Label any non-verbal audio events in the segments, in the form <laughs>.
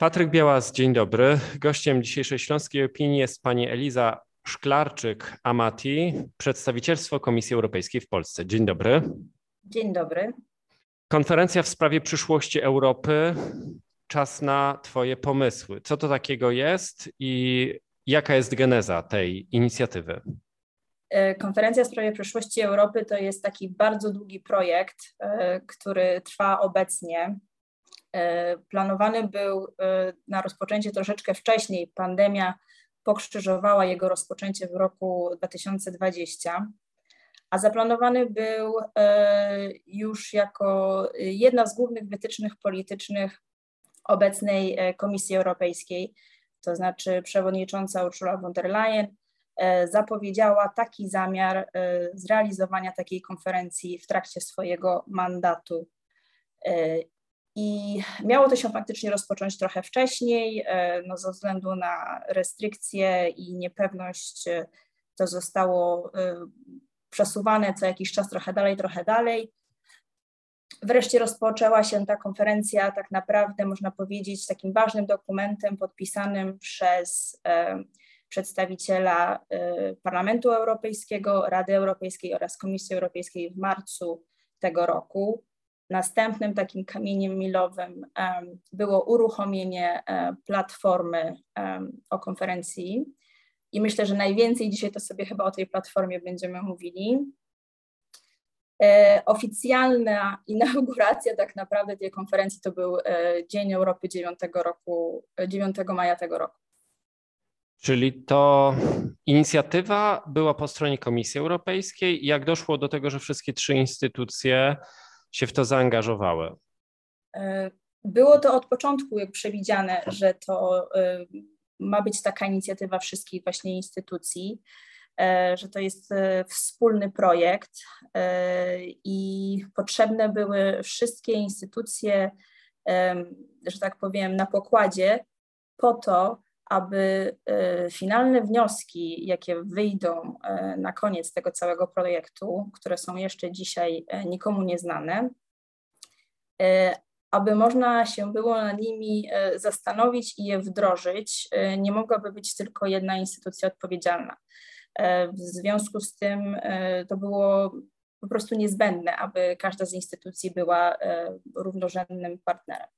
Patryk Białas, dzień dobry. Gościem dzisiejszej Śląskiej Opinii jest pani Eliza Szklarczyk-Amati, przedstawicielstwo Komisji Europejskiej w Polsce. Dzień dobry. Dzień dobry. Konferencja w sprawie przyszłości Europy. Czas na Twoje pomysły. Co to takiego jest i jaka jest geneza tej inicjatywy? E, konferencja w sprawie przyszłości Europy to jest taki bardzo długi projekt, e, który trwa obecnie. E, planowany był na rozpoczęcie troszeczkę wcześniej. Pandemia pokrzyżowała jego rozpoczęcie w roku 2020, a zaplanowany był już jako jedna z głównych wytycznych politycznych obecnej Komisji Europejskiej, to znaczy przewodnicząca Ursula von der Leyen E, zapowiedziała taki zamiar e, zrealizowania takiej konferencji w trakcie swojego mandatu. E, I miało to się faktycznie rozpocząć trochę wcześniej, no ze względu na restrykcje i niepewność to zostało przesuwane co jakiś czas trochę dalej, trochę dalej. Wreszcie rozpoczęła się ta konferencja, tak naprawdę można powiedzieć, takim ważnym dokumentem podpisanym przez przedstawiciela Parlamentu Europejskiego, Rady Europejskiej oraz Komisji Europejskiej w marcu tego roku. Następnym takim kamieniem milowym było uruchomienie e, platformy o konferencji. I myślę, że najwięcej dzisiaj to sobie chyba o tej platformie będziemy mówili. E, oficjalna inauguracja tak naprawdę tej konferencji to był e, Dzień Europy 9, roku, 9 maja tego roku. Czyli to inicjatywa była po stronie Komisji Europejskiej. Jak doszło do tego, że wszystkie trzy instytucje się w to zaangażowały? E, było to od początku jak przewidziane, że to e, ma być taka inicjatywa wszystkich właśnie instytucji, e, że to jest wspólny projekt i potrzebne były wszystkie instytucje, że tak powiem, na pokładzie po to, aby e, finalne wnioski, jakie wyjdą e, na koniec tego całego projektu, które są jeszcze dzisiaj e, nikomu nieznane, aby można się było nad nimi zastanowić i je wdrożyć, nie mogłaby być tylko jedna instytucja odpowiedzialna. W związku z tym to było po prostu niezbędne, aby każda z instytucji była równorzędnym partnerem.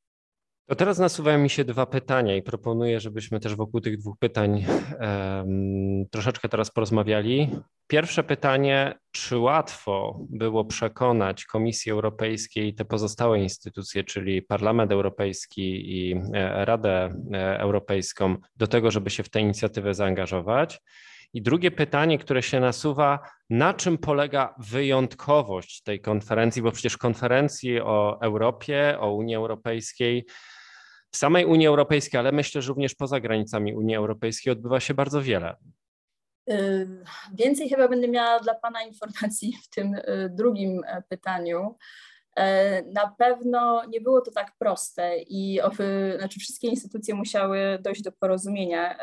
To teraz nasuwają mi się dwa pytania i proponuję, żebyśmy też wokół tych dwóch pytań um, troszeczkę teraz porozmawiali. Pierwsze pytanie, czy łatwo było przekonać Komisję Europejską i te pozostałe instytucje, czyli Parlament Europejski i e, Radę e, Europejską, do tego, żeby się w tę inicjatywę zaangażować? I drugie pytanie, które się nasuwa, na czym polega wyjątkowość tej konferencji, bo przecież konferencji o Europie, o Unii Europejskiej w samej Unii Europejskiej, ale myślę, że również poza granicami Unii Europejskiej odbywa się bardzo wiele. Więcej chyba będę miała dla Pana informacji w tym y, drugim e, pytaniu. E, na pewno nie było to tak proste i znaczy wszystkie instytucje musiały dojść do porozumienia.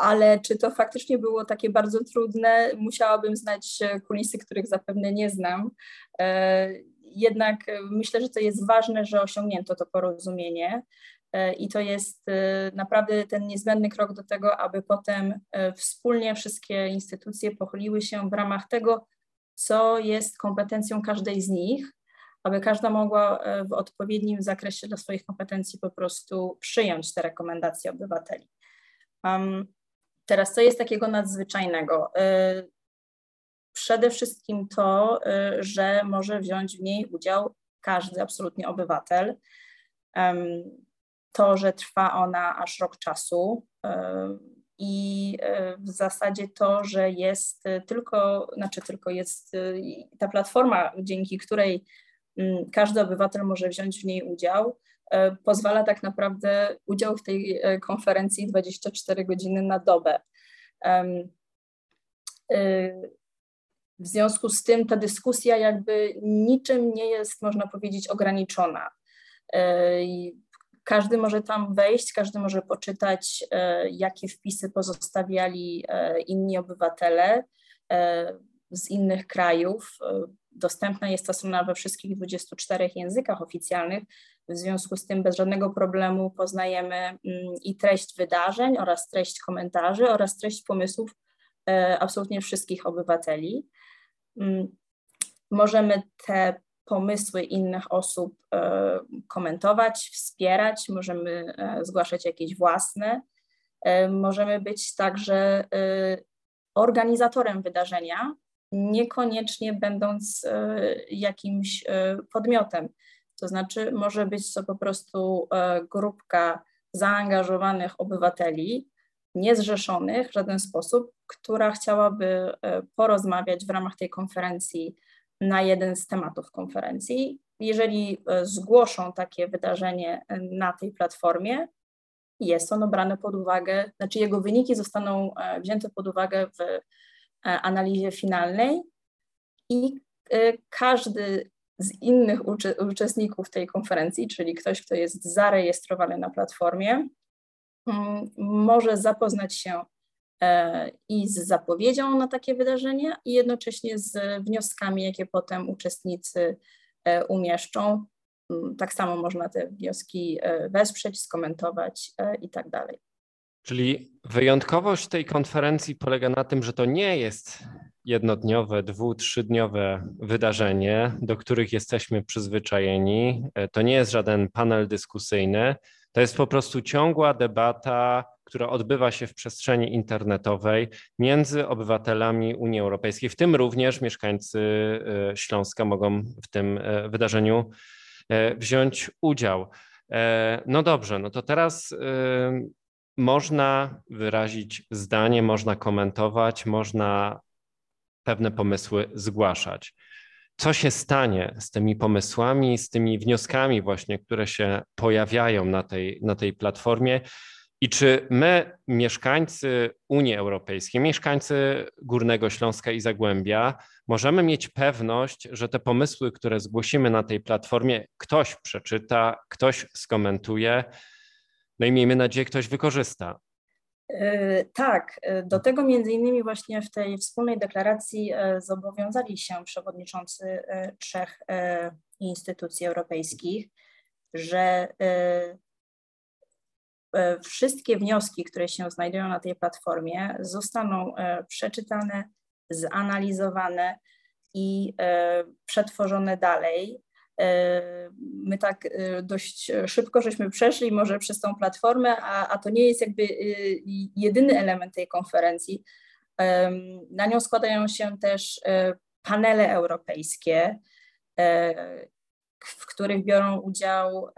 E, ale czy to faktycznie było takie bardzo trudne, musiałabym znać kulisy, których zapewne nie znam jednak e, myślę, że to jest ważne, że osiągnięto to porozumienie. E, I to jest e, naprawdę ten niezbędny krok do tego, aby potem wspólnie wszystkie instytucje pochyliły się w ramach tego, co jest kompetencją każdej z nich, aby każda mogła w odpowiednim zakresie dla swoich kompetencji po prostu przyjąć te rekomendacje obywateli. Teraz, co jest takiego nadzwyczajnego? Przede wszystkim to, y, że może wziąć w niej udział każdy absolutnie obywatel. To, że trwa ona aż rok czasu y, i y, w zasadzie to, że jest tylko, znaczy tylko jest ta platforma, dzięki której mm, każdy obywatel może wziąć w niej udział, pozwala tak naprawdę udział w tej konferencji 24 godziny na dobę. W związku z tym ta dyskusja jakby niczym nie jest, można powiedzieć, ograniczona. E, każdy może tam wejść, każdy może poczytać, e, jakie wpisy pozostawiali e, inni obywatele z innych krajów. Dostępna jest ta strona we wszystkich 24 językach oficjalnych, W związku z tym bez żadnego problemu poznajemy mm, i treść wydarzeń oraz treść komentarzy oraz treść pomysłów e, absolutnie wszystkich obywateli. Mm, możemy te pomysły innych osób e, komentować, wspierać, możemy zgłaszać jakieś własne. Możemy być także organizatorem wydarzenia, niekoniecznie będąc jakimś podmiotem. To znaczy, może być to po prostu e, grupka zaangażowanych obywateli, niezrzeszonych w żaden sposób, która chciałaby e, porozmawiać w ramach tej konferencji na jeden z tematów konferencji. Jeżeli e, zgłoszą takie wydarzenie na tej platformie, jest ono brane pod uwagę, znaczy jego wyniki zostaną wzięte pod uwagę w analizie finalnej i każdy z innych uczestników tej konferencji, czyli ktoś, kto jest zarejestrowany na platformie, mm, może zapoznać się e, i z zapowiedzią na takie wydarzenie, i jednocześnie z wnioskami, jakie potem uczestnicy e, umieszczą. Mm, tak samo można te wnioski e, wesprzeć, skomentować i tak dalej. Czyli wyjątkowość tej konferencji polega na tym, że to nie jest jednodniowe, dwu, trzydniowe wydarzenie, do których jesteśmy przyzwyczajeni. E, to nie jest żaden panel dyskusyjny, to jest po prostu ciągła debata, która odbywa się w przestrzeni internetowej między obywatelami Unii Europejskiej, w tym również mieszkańcy e, Śląska mogą w tym e, wydarzeniu wziąć udział. No dobrze, no to teraz można wyrazić zdanie, można komentować, można pewne pomysły zgłaszać. Co się stanie z tymi pomysłami, z tymi wnioskami, właśnie, które się pojawiają na tej, na tej platformie? I czy my, mieszkańcy Unii Europejskiej, mieszkańcy Górnego Śląska i Zagłębia, możemy mieć pewność, że te pomysły, które zgłosimy na tej platformie, ktoś przeczyta, ktoś skomentuje, no i miejmy nadzieję, ktoś wykorzysta. E, tak, e, do tego między innymi właśnie w tej wspólnej deklaracji e, zobowiązali się przewodniczący trzech instytucji europejskich, że wszystkie wnioski, które się znajdują na tej platformie, zostaną przeczytane, zanalizowane i przetworzone dalej my tak e, dość szybko żeśmy przeszli może przez tą platformę, a, a to nie jest jakby e, jedyny element tej konferencji. Na nią składają się też panele europejskie, w których biorą udział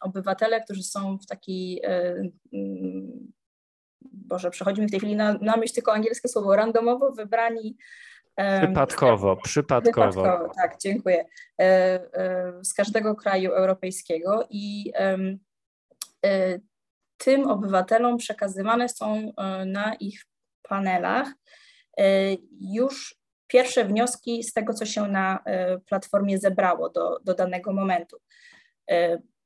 obywatele, którzy są w takiej, Boże, przechodzi mi w tej chwili na, na myśl tylko angielskie słowo, randomowo wybrani Przypadkowo, przypadkowo. przypadkowo. Tak, dziękuję. E, e, z każdego kraju europejskiego i e, tym obywatelom przekazywane są na ich panelach już pierwsze wnioski z tego, co się na platformie zebrało do, do danego momentu.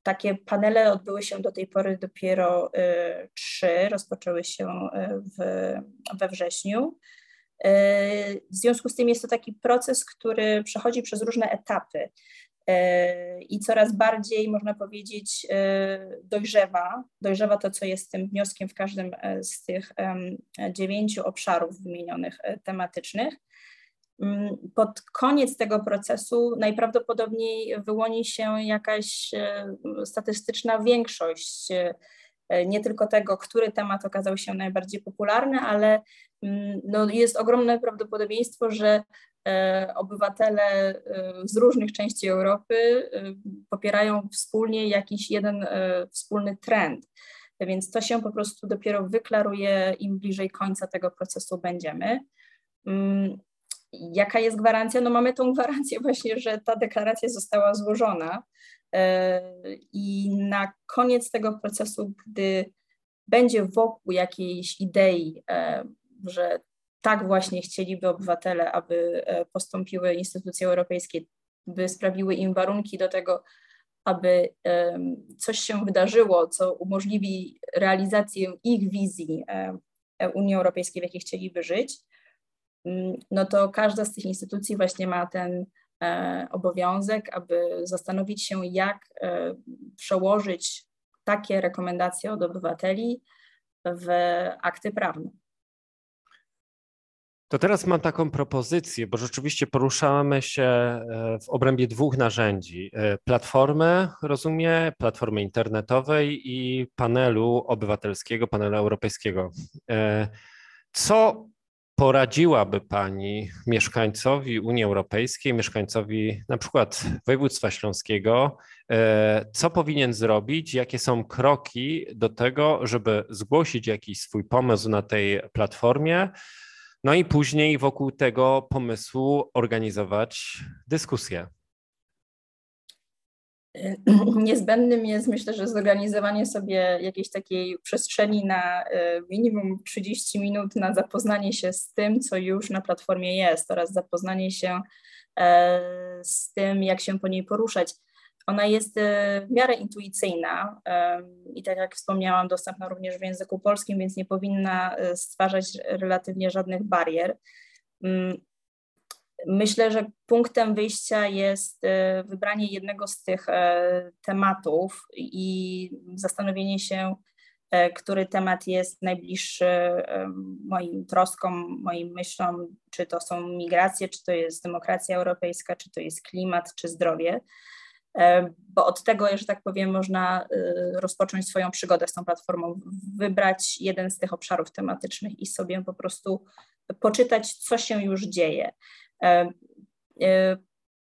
Takie panele odbyły się do tej pory dopiero trzy, rozpoczęły się w, we wrześniu. E, w związku z tym jest to taki proces, który przechodzi przez różne etapy e, i coraz bardziej, można powiedzieć, e, dojrzewa. Dojrzewa to, co jest tym wnioskiem w każdym z tych dziewięciu obszarów wymienionych tematycznych. Mm, pod koniec tego procesu najprawdopodobniej wyłoni się jakaś statystyczna większość nie tylko tego, który temat okazał się najbardziej popularny, ale Mm, no jest ogromne prawdopodobieństwo, że e, obywatele e, z różnych części Europy e, popierają wspólnie jakiś jeden wspólny trend. Więc to się po prostu dopiero wyklaruje, im bliżej końca tego procesu będziemy. Mm, jaka jest gwarancja? No mamy tą gwarancję właśnie, że ta deklaracja została złożona i na koniec tego procesu, gdy będzie wokół jakiejś idei że tak właśnie chcieliby obywatele, aby e, postąpiły instytucje europejskie, by sprawiły im warunki do tego, aby coś się wydarzyło, co umożliwi realizację ich wizji e, Unii Europejskiej, w jakiej chcieliby żyć, mm, no to każda z tych instytucji właśnie ma ten obowiązek, aby zastanowić się, jak przełożyć takie rekomendacje od obywateli w akty prawne. To teraz mam taką propozycję, bo rzeczywiście poruszamy się e, w obrębie dwóch narzędzi. E, platformy, rozumiem, platformy internetowej i panelu obywatelskiego, panelu europejskiego. E, co poradziłaby Pani mieszkańcowi Unii Europejskiej, mieszkańcowi na przykład województwa śląskiego, co powinien zrobić, jakie są kroki do tego, żeby zgłosić jakiś swój pomysł na tej platformie, no i później wokół tego pomysłu organizować dyskusję. <clears throat> Niezbędnym jest, myślę, że zorganizowanie sobie jakiejś takiej przestrzeni na e, minimum 30 minut na zapoznanie się z tym, co już na platformie jest, oraz zapoznanie się e, z tym, jak się po niej poruszać. Ona jest e, w miarę intuicyjna i tak jak wspomniałam, dostępna również w języku polskim, więc nie powinna stwarzać relatywnie żadnych barier. Myślę, że punktem wyjścia jest e, wybranie jednego z tych tematów i zastanowienie się, który temat jest najbliższy moim troskom, moim myślom, czy to są migracje, czy to jest demokracja europejska, czy to jest klimat, czy zdrowie. E, bo od tego, że tak powiem, można e, rozpocząć swoją przygodę z tą platformą, wybrać jeden z tych obszarów tematycznych i sobie po prostu poczytać, co się już dzieje. E,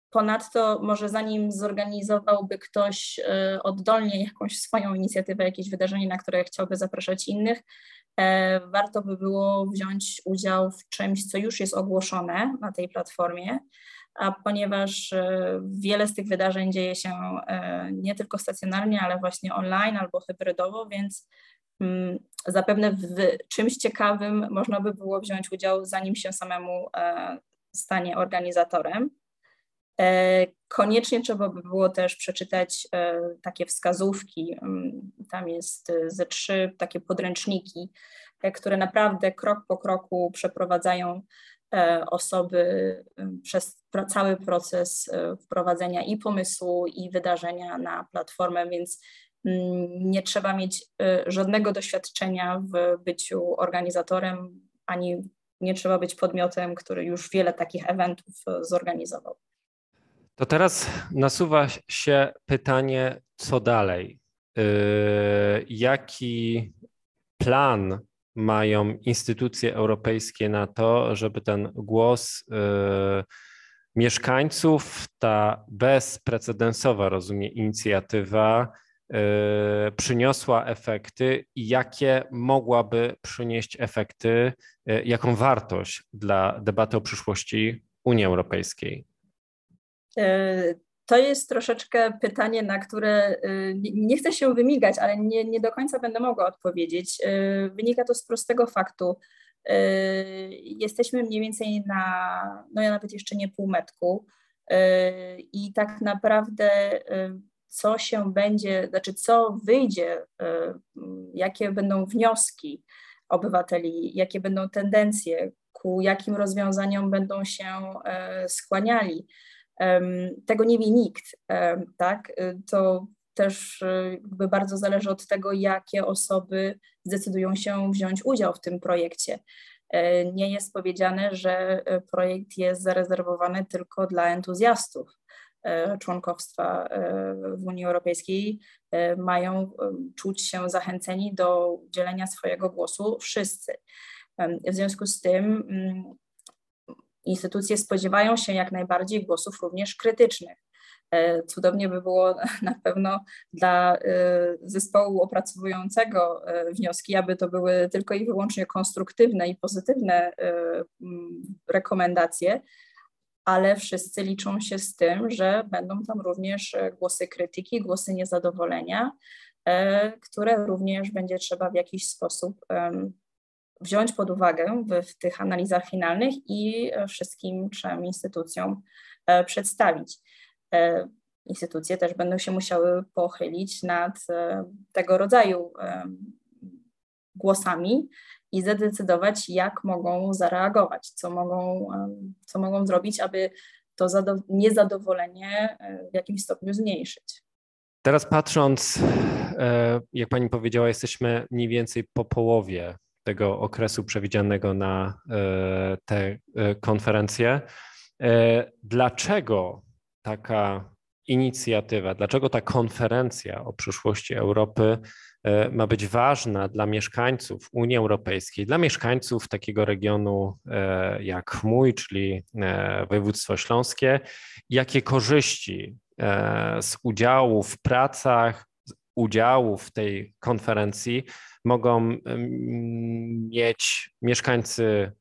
ponadto, może zanim zorganizowałby ktoś oddolnie jakąś swoją inicjatywę, jakieś wydarzenie, na które chciałby zapraszać innych, warto by było wziąć udział w czymś, co już jest ogłoszone na tej platformie, a ponieważ e, wiele z tych wydarzeń dzieje się e, nie tylko stacjonarnie, ale właśnie online albo hybrydowo, więc mm, zapewne w czymś ciekawym można by było wziąć udział, zanim się samemu e, stanie organizatorem. Koniecznie trzeba by było też przeczytać takie wskazówki. Mm, tam jest ze trzy takie podręczniki, które naprawdę krok po kroku przeprowadzają E, osoby przez cały proces e, wprowadzenia i pomysłu, i wydarzenia na platformę, więc mm, nie trzeba mieć e, żadnego doświadczenia w byciu organizatorem, ani nie trzeba być podmiotem, który już wiele takich eventów zorganizował. To teraz nasuwa się pytanie, co dalej? Jaki plan mają instytucje europejskie na to, żeby ten głos y, mieszkańców, ta bezprecedensowa, rozumie, inicjatywa przyniosła efekty i jakie mogłaby przynieść efekty, y, jaką wartość dla debaty o przyszłości Unii Europejskiej? To jest troszeczkę pytanie, na które nie chcę się wymigać, ale nie, nie do końca będę mogła odpowiedzieć. Wynika to z prostego faktu. Jesteśmy mniej więcej na, no ja nawet jeszcze nie półmetku i tak naprawdę co się będzie, znaczy co wyjdzie, jakie będą wnioski obywateli, jakie będą tendencje, ku jakim rozwiązaniom będą się skłaniali tego nie wie nikt, tak? Y, to też jakby bardzo zależy od tego, jakie osoby zdecydują się wziąć udział w tym projekcie. E, nie jest powiedziane, że e, projekt jest zarezerwowany tylko dla entuzjastów e, członkowstwa w Unii Europejskiej. Mają czuć się zachęceni do udzielenia swojego głosu wszyscy. W związku z tym mm, instytucje spodziewają się jak najbardziej głosów również krytycznych. E, cudownie by było <laughs> na pewno dla e, zespołu opracowującego e, wnioski, aby to były tylko i wyłącznie konstruktywne i pozytywne rekomendacje, ale wszyscy liczą się z tym, że będą tam również głosy krytyki, głosy niezadowolenia, które również będzie trzeba w jakiś sposób wziąć pod uwagę w, w tych analizach finalnych i e, wszystkim trzem instytucjom e, przedstawić. E, instytucje też będą się musiały pochylić nad tego rodzaju głosami i zadecydować, jak mogą zareagować, co mogą, co mogą zrobić, aby to niezadowolenie w jakimś stopniu zmniejszyć. Teraz patrząc, jak pani powiedziała, jesteśmy mniej więcej po połowie tego okresu przewidzianego na tę konferencję. Dlaczego taka inicjatywa, dlaczego ta konferencja o przyszłości Europy e, ma być ważna dla mieszkańców Unii Europejskiej, dla mieszkańców takiego regionu e, jak mój, czyli e, województwo śląskie, jakie korzyści z udziału w pracach, udziału w tej konferencji mogą mieć mieszkańcy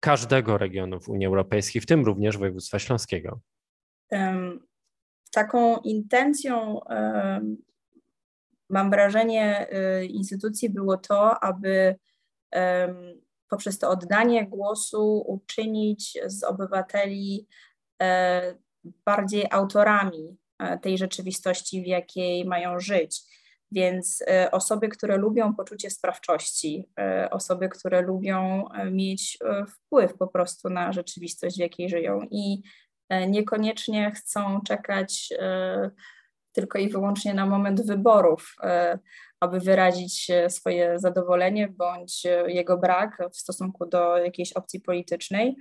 każdego regionu w Unii Europejskiej, w tym również województwa śląskiego? Taką intencją, mam wrażenie, y, instytucji było to, aby poprzez to oddanie głosu uczynić z obywateli e, bardziej autorami e, tej rzeczywistości, w jakiej mają żyć. Więc e, osoby, które lubią poczucie sprawczości, osoby, które lubią mieć wpływ po prostu na rzeczywistość, w jakiej żyją i niekoniecznie chcą czekać tylko i wyłącznie na moment wyborów, e, aby wyrazić swoje zadowolenie bądź jego brak w stosunku do jakiejś opcji politycznej.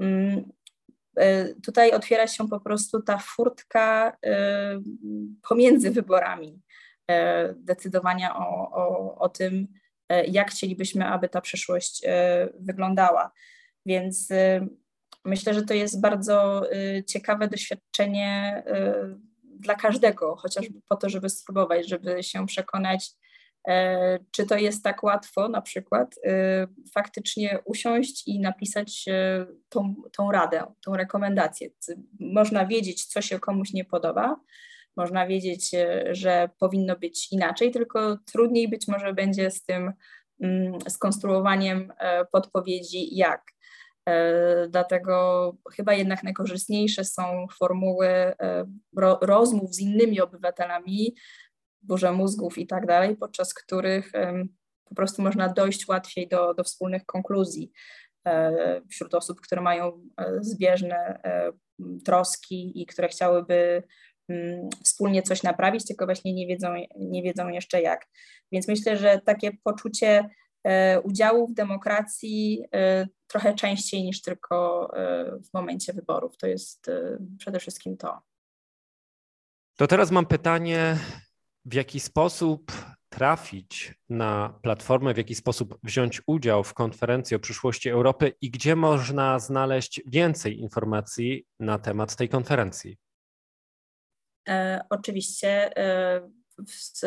Mm, tutaj otwiera się po prostu ta furtka pomiędzy wyborami, decydowania o, o, o tym, jak chcielibyśmy, aby ta przyszłość wyglądała. Więc Myślę, że to jest bardzo ciekawe doświadczenie dla każdego, chociażby po to, żeby spróbować, żeby się przekonać, e, czy to jest tak łatwo na przykład y, faktycznie usiąść i napisać e, tą, tą radę, tą rekomendację. Można wiedzieć, co się komuś nie podoba, można wiedzieć, e, że powinno być inaczej, tylko trudniej być może będzie z tym mm, skonstruowaniem podpowiedzi, jak. E, dlatego chyba jednak najkorzystniejsze są formuły e, rozmów z innymi obywatelami, burze mózgów i tak dalej, podczas których po prostu można dojść łatwiej do, do wspólnych konkluzji e, wśród osób, które mają zbieżne troski i które chciałyby mm, wspólnie coś naprawić, tylko właśnie nie wiedzą, nie wiedzą jeszcze jak. Więc myślę, że takie poczucie udziału w demokracji trochę częściej niż tylko e, w momencie wyborów. To jest przede wszystkim to. To teraz mam pytanie, w jaki sposób trafić na platformę, w jaki sposób wziąć udział w konferencji o przyszłości Europy i gdzie można znaleźć więcej informacji na temat tej konferencji? E, oczywiście e, w,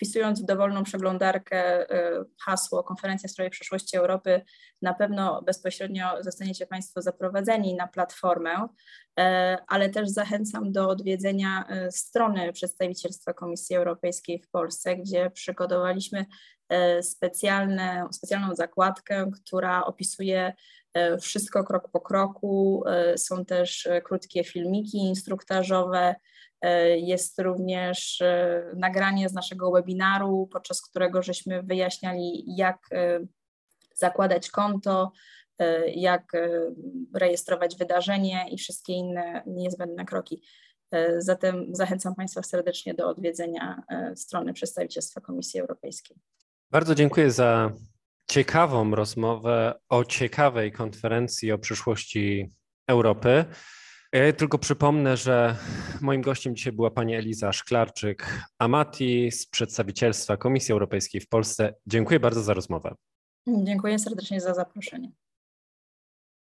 wpisując w dowolną przeglądarkę y, hasło Konferencja w sprawie przyszłości Europy, na pewno bezpośrednio zostaniecie Państwo zaprowadzeni na platformę, y, ale też zachęcam do odwiedzenia y, strony przedstawicielstwa Komisji Europejskiej w Polsce, gdzie przygotowaliśmy specjalne, specjalną zakładkę, która opisuje wszystko krok po kroku. Są też krótkie filmiki instruktażowe, jest również e, nagranie z naszego webinaru, podczas którego żeśmy wyjaśniali, jak e, zakładać konto, jak rejestrować wydarzenie i wszystkie inne niezbędne kroki. Zatem zachęcam Państwa serdecznie do odwiedzenia strony przedstawicielstwa Komisji Europejskiej. Bardzo dziękuję za ciekawą rozmowę o ciekawej konferencji o przyszłości Europy. Ja tylko przypomnę, że moim gościem dzisiaj była pani Eliza Szklarczyk-Amati z przedstawicielstwa Komisji Europejskiej w Polsce. Dziękuję bardzo za rozmowę. Dziękuję serdecznie za zaproszenie.